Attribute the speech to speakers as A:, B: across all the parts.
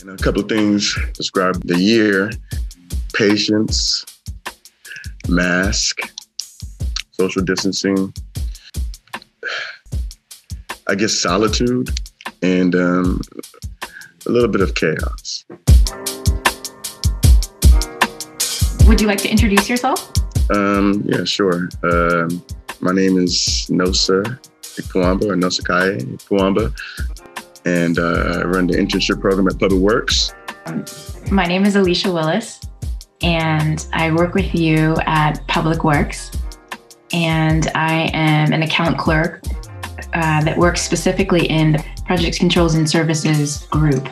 A: And a couple of things describe the year patience, mask, social distancing, I guess solitude, and um, a little bit of chaos.
B: Would you like to introduce yourself?
A: Um, yeah, sure. Um, my name is Nosa Ikponmwonba or Nosakhare Ikponmwonba, and uh, I run the internship program at Public Works.
B: My name is Alisha Willis, and I work with you at Public Works. And I am an account clerk uh, that works specifically in the Project Controls and Services group.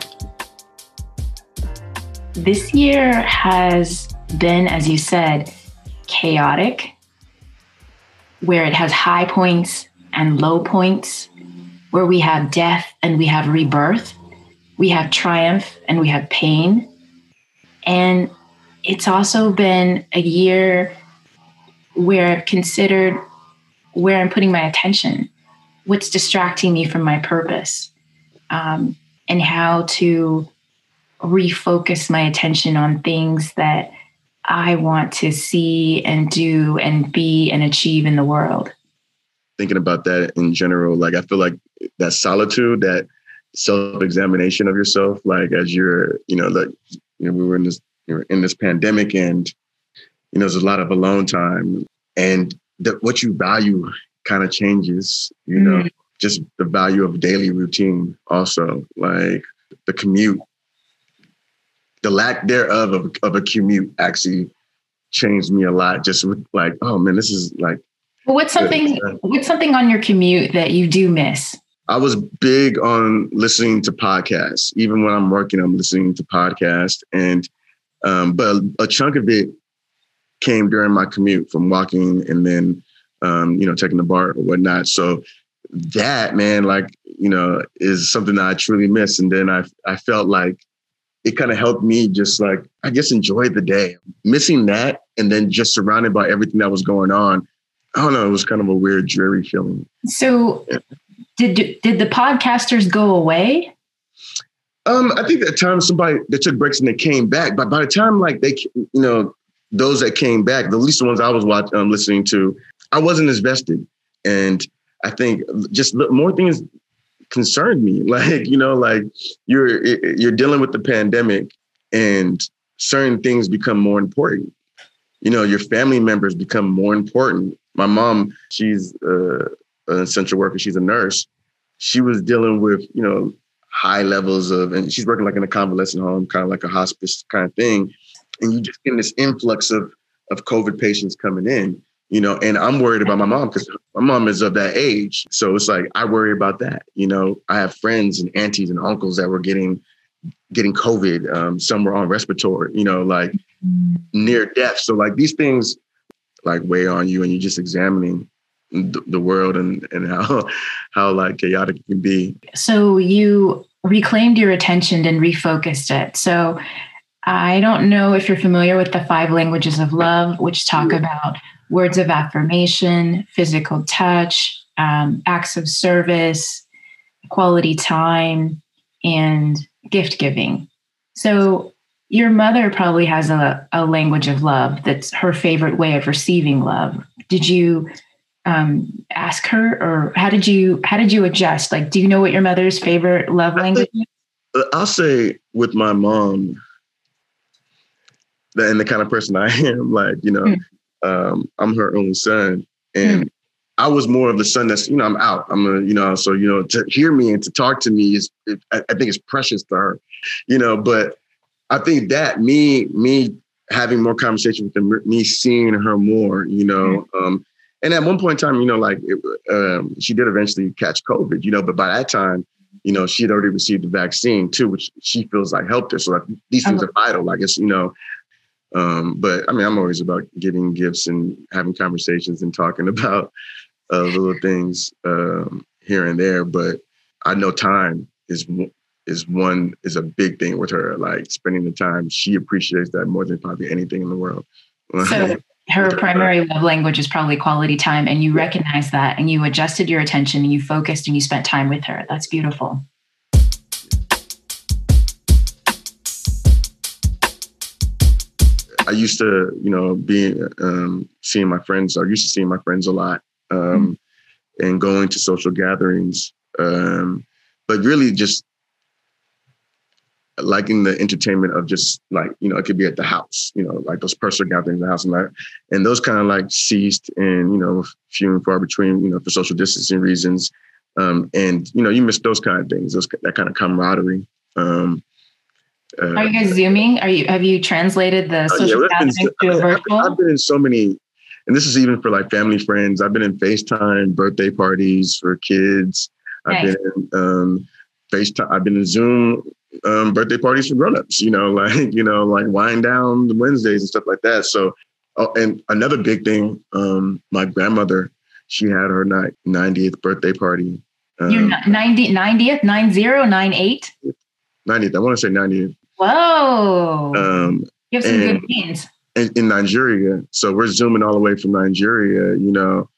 B: This year has been, as you said, chaotic, where it has high points and low points, where we have death and we have rebirth, we have triumph and we have pain. And it's also been a year where I've considered where I'm putting my attention, what's distracting me from my purpose, um, and how to refocus my attention on things that I want to see and do and be and achieve in the world.
A: Thinking about that in general, like I feel like that solitude, that self-examination of yourself, like as you're, you know, like you know, we were in this in this pandemic and you know, there's a lot of alone time and that what you value kind of changes, you mm know, just the value of daily routine also, like the commute the lack thereof of, of a commute actually changed me a lot. Just with like, oh man, this is like.
B: Well, what's something? What's something on your commute that you do miss?
A: I was big on listening to podcasts. Even when I'm working, I'm listening to podcasts, and um, but a chunk of it came during my commute from walking and then um, you know taking the BART or whatnot. So that man, like you know, is something that I truly miss. And then I I felt like it kind of helped me just like, I guess, enjoy the day. Missing that and then just surrounded by everything that was going on. I don't know. It was kind of a weird, dreary feeling.
B: So, yeah. did did the podcasters go away?
A: Um, I think at times somebody they took breaks and they came back, but by the time like they, you know, those that came back, the least ones I was watching, um, listening to, I wasn't as vested, and I think just more things concerned me. Like, you know, like you're you're dealing with the pandemic and certain things become more important. You know, your family members become more important. My mom, she's uh, an essential worker, she's a nurse. She was dealing with, you know, high levels of, and she's working like in a convalescent home, kind of like a hospice kind of thing. And you just get this influx of of COVID patients coming in you know, and I'm worried about my mom because my mom is of that age. So it's like I worry about that. You know, I have friends and aunties and uncles that were getting getting COVID. Um, some were on respiratory, you know, like near death. So like these things like weigh on you and you're just examining the, the world and and how how like chaotic it can be.
B: So you reclaimed your attention and refocused it. So I don't know if you're familiar with the five languages of love, which talk about words of affirmation, physical touch, um, acts of service, quality time, and gift giving. So, your mother probably has a, a language of love that's her favorite way of receiving love. Did you um, ask her, or how did you how did you adjust? Like, do you know what your mother's favorite love language is?
A: Uh, I'll say with my mom, and the kind of person I am, like you know, mm um, I'm her only son, and mm. I was more of the son that's you know I'm out. I'm a you know so you know to hear me and to talk to me is it, I, I think it's precious to her, you know. But I think that me me having more conversation with them, me seeing her more, you know. Mm. Um, and at one point in time, you know, like it, um, she did eventually catch COVID, you know, but by that time, you know, she had already received the vaccine too, which she feels like helped her. So like, these things are vital. Like it's, you know, um, but I mean, I'm always about giving gifts and having conversations and talking about uh, little things um, here and there. But I know time is is one is a big thing with her. Like spending the time, she appreciates that more than probably anything in the world.
B: So her primary love language is probably quality time, and you recognize that, and you adjusted your attention, and you focused, and you spent time with her. That's beautiful.
A: I used to, you know, being um, seeing my friends. I used to seeing my friends a lot, um, mm-hmm. and going to social gatherings. Um, but really, just liking the entertainment of just like you know it could be at the house you know like those personal gatherings in the house and like and those kind of like ceased and you know few and far between you know for social distancing reasons. Um and you know you miss those kind of things those that kind of camaraderie. Um
B: uh, are you guys zooming? Are you have you translated the social uh, yeah, gatherings to a virtual
A: I've been in so many and this is even for like family friends. I've been in facetime birthday parties for kids. I've been in um FaceTime. I've been in Zoom um, birthday parties for grown-ups, you know, like, you know, like wind down the Wednesdays and stuff like that. So, oh, and another big thing, um, my grandmother, she had her 90th birthday party.
B: Um, Your 90, 90th, 90, 98?
A: 90th. I want to say 90th.
B: Whoa. Um, you have some and, good genes.
A: In, in Nigeria. So we're zooming all the way from Nigeria, you know,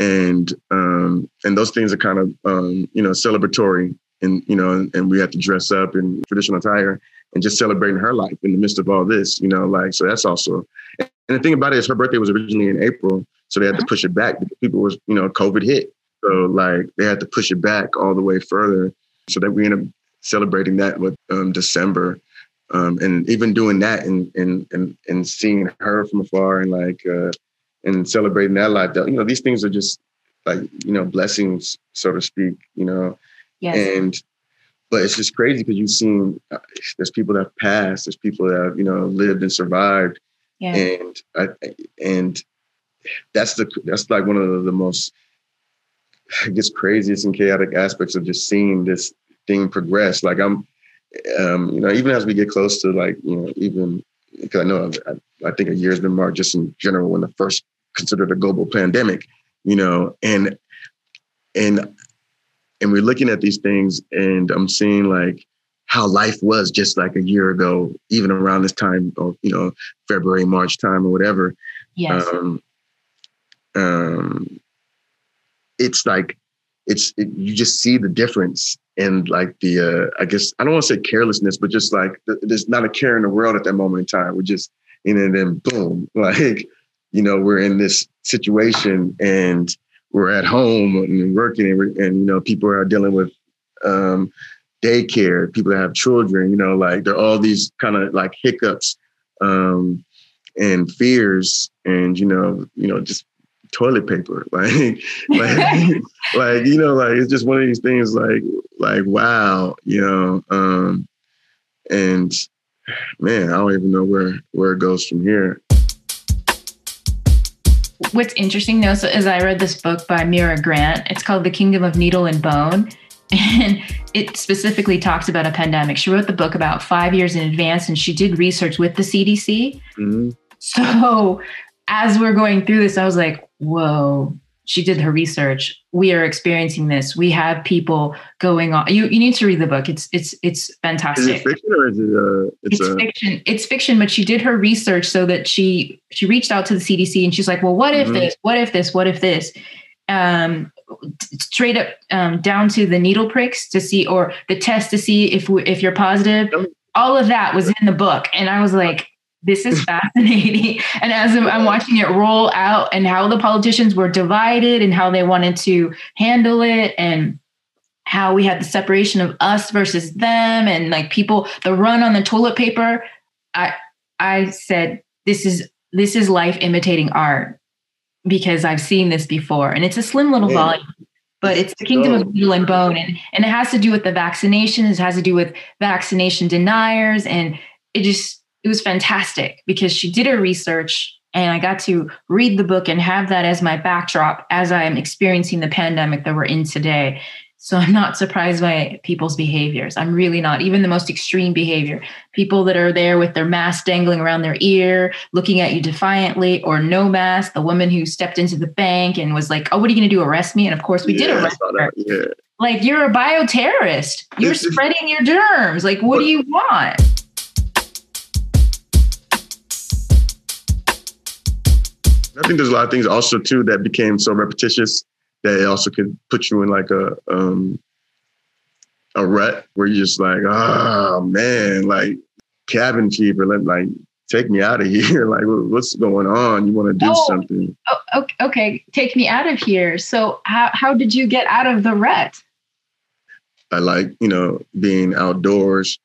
A: and um, and those things are kind of um, you know celebratory and you know, and we had to dress up in traditional attire and just celebrating her life in the midst of all this, you know, like so that's also and the thing about it is her birthday was originally in April, so they had to push it back because people was, you know, COVID hit. So like they had to push it back all the way further. So that we ended up celebrating that with um, December. Um, and even doing that and and and and seeing her from afar and like uh, and celebrating that life, that you know, these things are just like you know blessings, so to speak. You know, Yes. And but it's just crazy because you've seen uh, there's people that have passed, there's people that have, you know lived and survived, yeah. and I, and that's the that's like one of the, most I guess craziest and chaotic aspects of just seeing this thing progress. Like I'm, um, you know, even as we get close to like you know even because I know I, I think a year's been marked just in general when the first considered a global pandemic, you know, and and and we're looking at these things and I'm seeing like how life was just like a year ago, even around this time of, you know, February, March time or whatever.
B: Yes. Um,
A: um, it's like, it's, it, you just see the difference and like the, uh, I guess, I don't want to say carelessness, but just like the, there's not a care in the world at that moment in time. We're just, and then boom, like, you know, we're in this situation and, we're at home and working and, and you know people are dealing with um, daycare people that have children you know like there are all these kind of like hiccups um, and fears and you know you know just toilet paper. Like like like you know like it's just one of these things like like wow you know um and man i don't even know where where it goes from here
B: what's interesting though, so as I read this book by Mira Grant, it's called The Kingdom of Needle and Bone. And it specifically talks about a pandemic. She wrote the book about five years in advance and she did research with the CDC. Mm-hmm. So as we're going through this, I was like, whoa, she did her research. We are experiencing this. We have people going on. You you need to read the book. It's it's it's fantastic. Is
A: it fiction or is it? Uh,
B: it's, it's a- fiction. It's fiction, but she did her research so that she she reached out to the CDC and she's like, well, what if mm-hmm. this? What if this? What if this? Um, straight up um, down to the needle pricks to see or the test to see if we, if you're positive. All of that was in the book, and I was like, this is fascinating. and as I'm watching it roll out and how the politicians were divided and how they wanted to handle it and how we had the separation of us versus them and like people the run on the toilet paper i i said this is this is life imitating art because i've seen this before. And it's a slim little yeah. volume but it's the kingdom of needle and bone. And, and it has to do with the vaccinations it has to do with vaccination deniers. And it just it was fantastic because she did her research and I got to read the book and have that as my backdrop as I am experiencing the pandemic that we're in today. So I'm not surprised by people's behaviors. I'm really not, even the most extreme behavior. People that are there with their mask dangling around their ear, looking at you defiantly, or no mask. The woman who stepped into the bank and was like, Oh, what are you going to do? Arrest me? And of course, we yeah, did arrest her. Yeah. Like, you're a bioterrorist. You're spreading your germs. Like, what do you want?
A: I think there's a lot of things also too that became so repetitious that it also could put you in like a um a rut where you're just like, oh man, like cabin fever, like take me out of here. Like, what's going on? You want to do oh, something?
B: Oh, okay. Take me out of here. So, how, how did you get out of the rut?
A: I like, you know, being outdoors.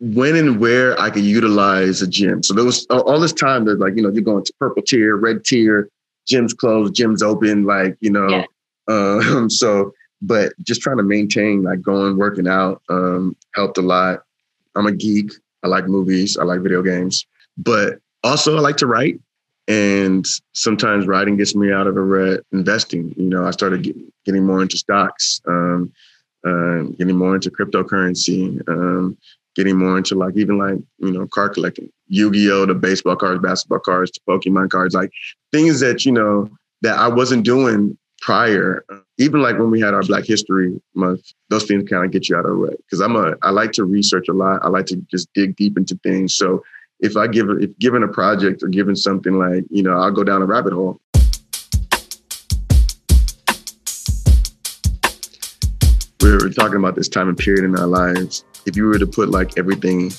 A: When and where I could utilize a gym. So there was all this time that, like, you know, you're going to purple tier, red tier, gyms closed, gyms open, like, you know. Yeah. Um, so, but just trying to maintain, like, going, working out um, helped a lot. I'm a geek. I like movies. I like video games. But also, I like to write. And sometimes writing gets me out of a rut. Investing, you know, I started get, getting more into stocks, um, uh, getting more into cryptocurrency, um, getting more into like even like you know card collecting, Yu-Gi-Oh, the baseball cards, basketball cards, to Pokemon cards, like things that you know that I wasn't doing prior. Even like when we had our Black History Month, those things kind of get you out of the rut. Because I'm a, I like to research a lot. I like to just dig deep into things. So if I give if given a project or given something like, you know, I'll go down a rabbit hole. Were talking about this time and period in our lives. If you were to put like everything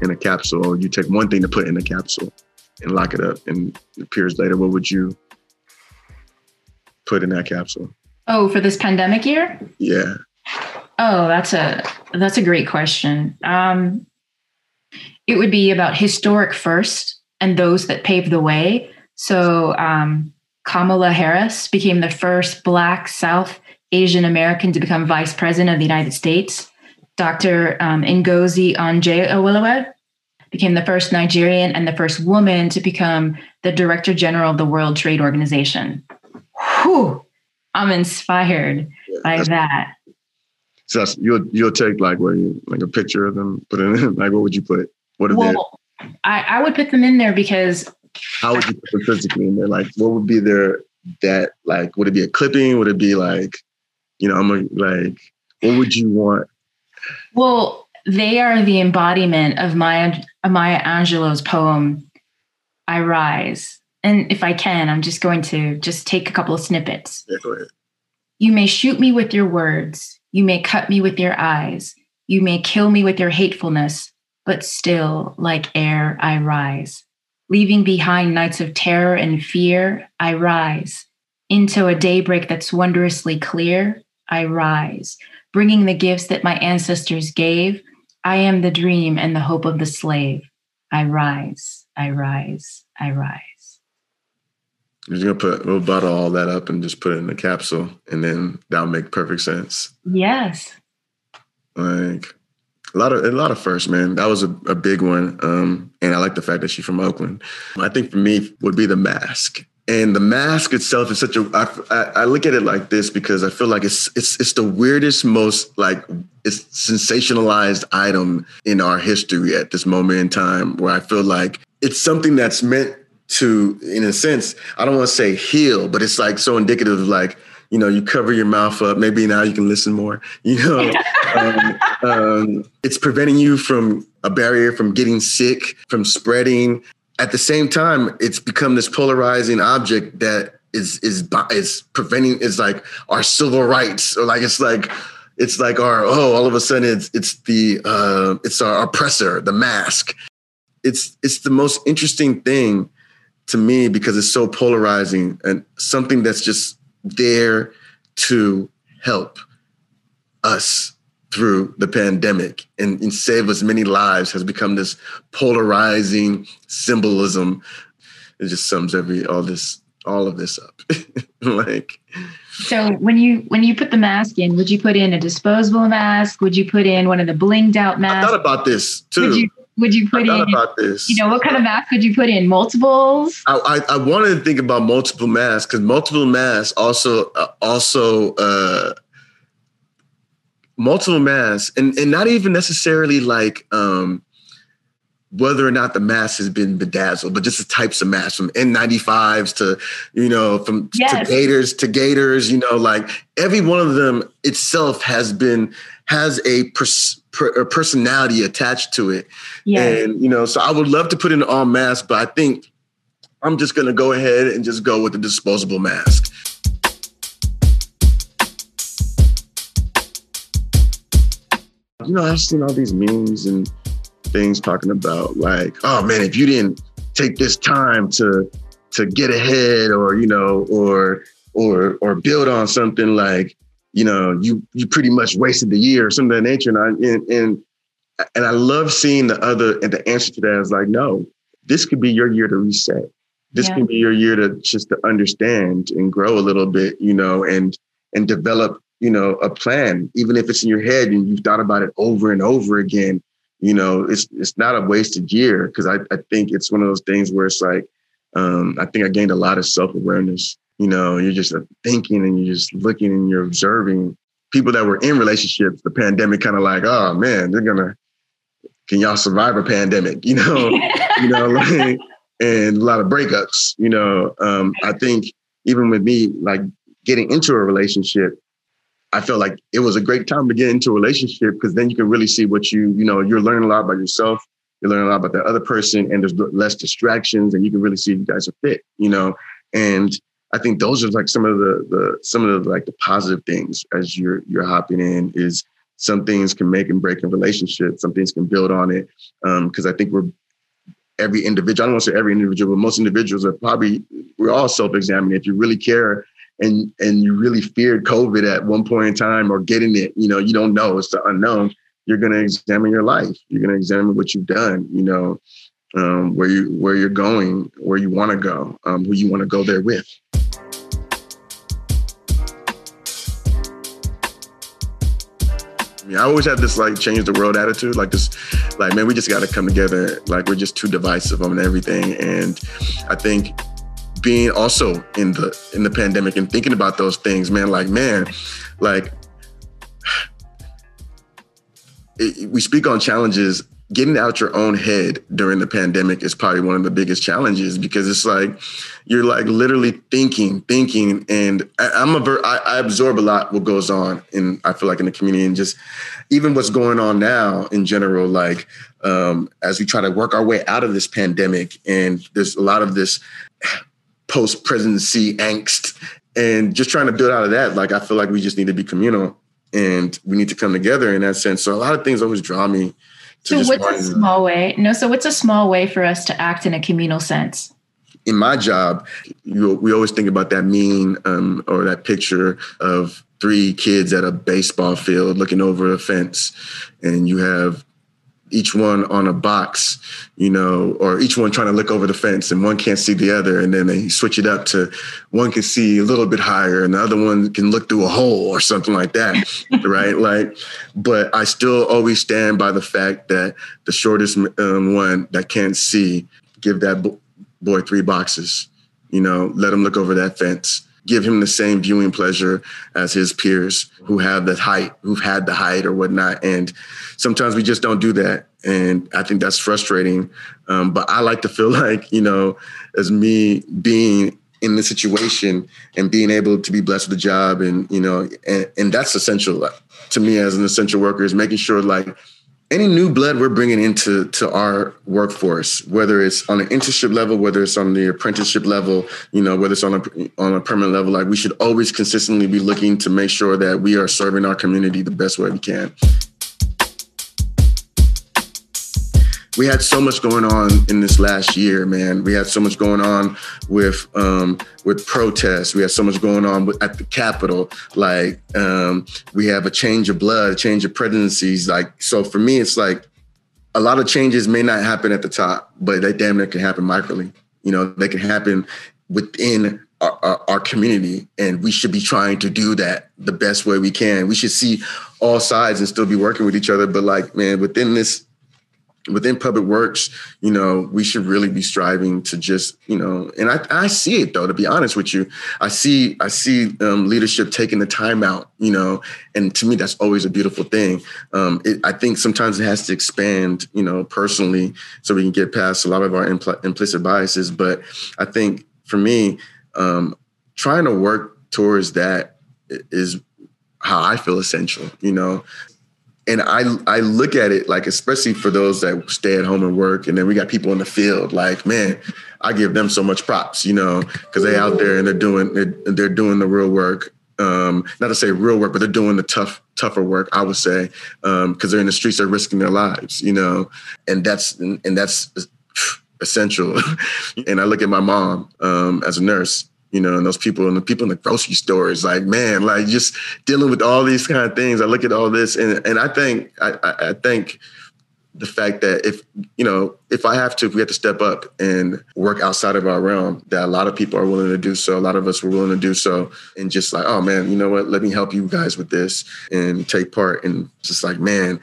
A: in a capsule, you take one thing to put in a capsule and lock it up, and appears later, what would you put in that capsule?
B: Oh, for this pandemic year?
A: Yeah.
B: Oh, that's a that's a great question. Um, it would be about historic first and those that paved the way. So um, Kamala Harris became the first Black South Asian American to become vice president of the United States. Dr. Um, Ngozi Okonjo-Iweala became the first Nigerian and the first woman to become the Director General of the World Trade Organization. Whew, I'm inspired yeah, by that.
A: So you'll you'll take like what you like a picture of them, put it in like what would you put? What are well,
B: I, I would put them in there because
A: how would you put them physically in there? Like what would be their that like would it be a clipping? Would it be like, you know, I'm a, like what would you want?
B: Well, they are the embodiment of Maya Maya Angelou's poem, I Rise. And if I can, I'm just going to just take a couple of snippets.
A: Yeah, go ahead.
B: You may shoot me with your words. You may cut me with your eyes. You may kill me with your hatefulness, but still, like air, I rise. Leaving behind nights of terror and fear, I rise. Into a daybreak that's wondrously clear, I rise. Bringing the gifts that my ancestors gave, I am the dream and the hope of the slave. I rise, I rise, I rise.
A: You're gonna put we'll bottle all that up and just put it in a capsule, and then that'll make perfect sense.
B: Yes.
A: Like a lot of a lot of firsts, man. That was a, a big one, um, and I like the fact that she's from Oakland. I think for me would be the mask, and the mask itself is such a. I, I look at it like this because I feel like it's it's it's the weirdest, most like it's sensationalized item in our history at this moment in time, where I feel like it's something that's meant to, in a sense, I don't want to say heal, but it's like so indicative of like, you know, you cover your mouth up. Maybe now you can listen more. You know, um, um, it's preventing you from a barrier from getting sick, from spreading. At the same time, it's become this polarizing object that is is is preventing. Is like our civil rights, or like it's like it's like our oh, all of a sudden it's it's the uh, it's our oppressor, the mask. It's it's the most interesting thing to me because it's so polarizing and something that's just there to help us through the pandemic and, and, save as many lives has become this polarizing symbolism. It just sums every all this all of this up. like
B: so when you when you put the mask in, would you put in a disposable mask? Would you put in one of the blinged out masks?
A: I thought about this too. Would
B: you would you put in
A: about this.
B: You know, what kind of mask would you put in? Multiples?
A: I, I, I wanted to think about multiple masks because multiple masks also uh, also uh, multiple masks and and not even necessarily like um, whether or not the mask has been bedazzled, but just the types of masks from N95s to, you know, from yes. to Gaiters to Gaiters, you know, like every one of them itself has been has a, pers- per- a personality attached to it. Yeah. And, you know, so I would love to put in all mask, but I think I'm just going to go ahead and just go with the disposable mask. You know, I've seen all these memes and things talking about like, oh man, if you didn't take this time to to get ahead or you know or or or build on something like you know you you pretty much wasted the year or something of that nature and I, and, and and I love seeing the other and the answer to that is like no this could be your year to reset this yeah. can be your year to just to understand and grow a little bit you know and and develop you know a plan even if it's in your head and you've thought about it over and over again you know it's it's not a wasted year because I, I think it's one of those things where it's like um, I think I gained a lot of self awareness. You know, you're just thinking and you're just looking and you're observing people that were in relationships. The pandemic kind of like, oh man, they're gonna. Can y'all survive a pandemic? You know, you know, like, and a lot of breakups. You know, um, I think even with me, like getting into a relationship, I felt like it was a great time to get into a relationship because then you can really see what you, you know, you're learning a lot about yourself you learn a lot about the other person and there's less distractions and you can really see if you guys are fit, you know? And I think those are like some of the, the some of the like the positive things as you're you're hopping in is some things can make and break a relationship. Some things can build on it. Um, cause I think we're every individual, I don't want to say every individual, but most individuals are probably we're all self-examining. If you really care and and you really feared COVID at one point in time or getting it, you know, you don't know, it's the unknown you're going to examine your life. You're going to examine what you've done. You know, um, where you where you're going, where you want to go, um, who you want to go there with. I mean, I always had this like change the world attitude, like this, like man, we just got to come together. Like we're just too divisive on everything, and I think being also in the in the pandemic and thinking about those things, man, like man, like it, we speak on challenges. Getting out your own head during the pandemic is probably one of the biggest challenges because it's like you're like literally thinking thinking and I, i'm a ver- I, I absorb a lot what goes on and i feel like in the community and just even what's going on now in general like um, as we try to work our way out of this pandemic and there's a lot of this post presidency angst and just trying to build out of that like i feel like we just need to be communal and we need to come together in that sense. So a lot of things always draw me.
B: To so what's a small way? No, so what's a small way for us to act in a communal sense?
A: In my job, you, we always think about that mean um, or that picture of three kids at a baseball field looking over a fence, and you have each one on a box, you know, or each one trying to look over the fence and one can't see the other. And then they switch it up to one can see a little bit higher and the other one can look through a hole or something like that. right. Like, but I still always stand by the fact that the shortest um, one that can't see, give that boy three boxes, you know, let him look over that fence give him the same viewing pleasure as his peers who have the height, who've had the height or whatnot. And sometimes we just don't do that. And I think that's frustrating. Um, but I like to feel like, you know, as me being in the situation and being able to be blessed with a job and, you know, and, and that's essential to me as an essential worker is making sure like any new blood we're bringing into to our workforce, whether it's on an internship level, whether it's on the apprenticeship level, you know, whether it's on a on a permanent level, like we should always consistently be looking to make sure that we are serving our community the best way we can. We had so much going on in this last year, man. We had so much going on with um, with protests. We had so much going on with, at the Capitol. Like um, we have a change of blood, a change of presidencies. Like so, for me, it's like a lot of changes may not happen at the top, but they damn near can happen microly. You know, they can happen within our, our, our, community, and we should be trying to do that the best way we can. We should see all sides and still be working with each other. But like, man, within this within public works, you know, we should really be striving to just, you know, and I, I see it though, to be honest with you, I see, I see um, leadership taking the time out, you know, and to me, that's always a beautiful thing. Um, it, I think sometimes it has to expand, you know, personally, so we can get past a lot of our impl- implicit biases. But I think for me, um, trying to work towards that is how I feel essential, you know, and I I look at it like especially for those that stay at home and work, and then we got people in the field. Like man, I give them so much props, you know, because they out there and they're doing they're, they're doing the real work. Um, not to say real work, but they're doing the tough tougher work. I would say because um, they're in the streets, they're risking their lives, you know, and that's and that's essential. and I look at my mom um, as a nurse, you know, and those people and the people in the grocery stores, like, man, like just dealing with all these kind of things. I look at all this and and I think I, I think the fact that if you know if i have to if we have to step up and work outside of our realm that a lot of people are willing to do so. A lot of us were willing to do so. And just like oh man you know what? Let me help you guys with this and take part. And just like man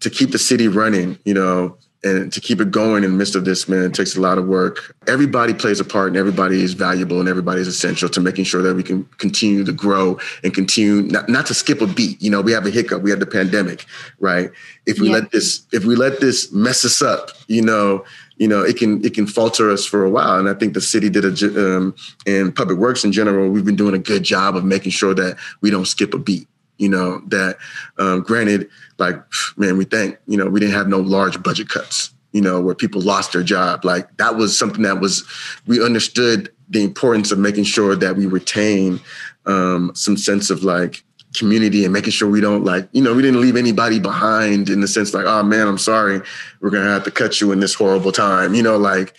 A: to keep the city running you know and to keep it going in the midst of this, man, it takes a lot of work. Everybody plays a part and everybody is valuable and everybody is essential to making sure that we can continue to grow and continue not, not to skip a beat. You know, we have a hiccup, we have the pandemic, right? If we yeah. let this, if we let this mess us up, you know, you know, it can it can falter us for a while. And I think the city did a um, and public works in general, we've been doing a good job of making sure that we don't skip a beat you know, that um, granted, like, man, we think, you know, we didn't have no large budget cuts, you know, where people lost their job. Like that was something that was, we understood the importance of making sure that we retain um, some sense of like community and making sure we don't like, you know, we didn't leave anybody behind in the sense like, oh man, I'm sorry, we're gonna have to cut you in this horrible time. You know, like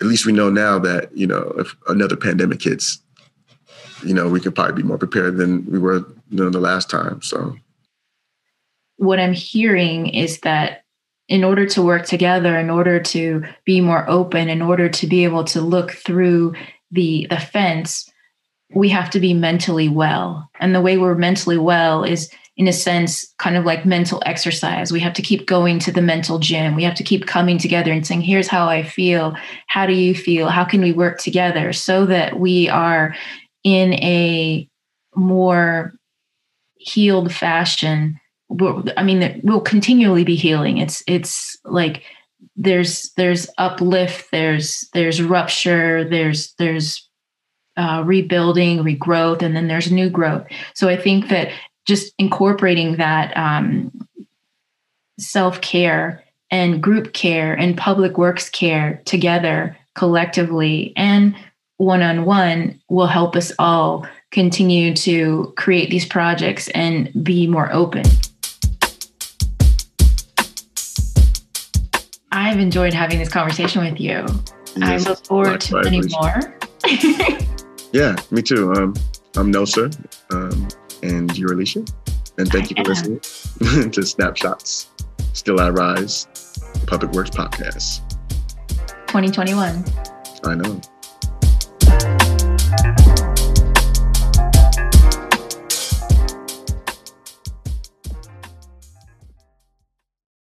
A: at least we know now that, you know, if another pandemic hits, you know, we could probably be more prepared than we were you know, the last time. So,
B: what I'm hearing is that in order to work together, in order to be more open, in order to be able to look through the the fence, we have to be mentally well. And the way we're mentally well is in a sense kind of like mental exercise. We have to keep going to the mental gym. We have to keep coming together and saying, here's how I feel. How do you feel? How can we work together so that we are in a more healed fashion i mean we'll continually be healing. It's it's like there's there's uplift there's there's rupture there's there's uh, rebuilding regrowth and then there's new growth. So i think that just incorporating that um, self-care and group care and public works care together collectively and one-on-one will help us all continue to create these projects and be more open. I've enjoyed having this conversation with you. Yes, I look forward to many more.
A: yeah, me too. Um, I'm Nosa, um, and you're Alisha. And thank I you for am. listening to Snapshots, Still I Rise, Public Works Podcast.
B: 2021.
A: I know.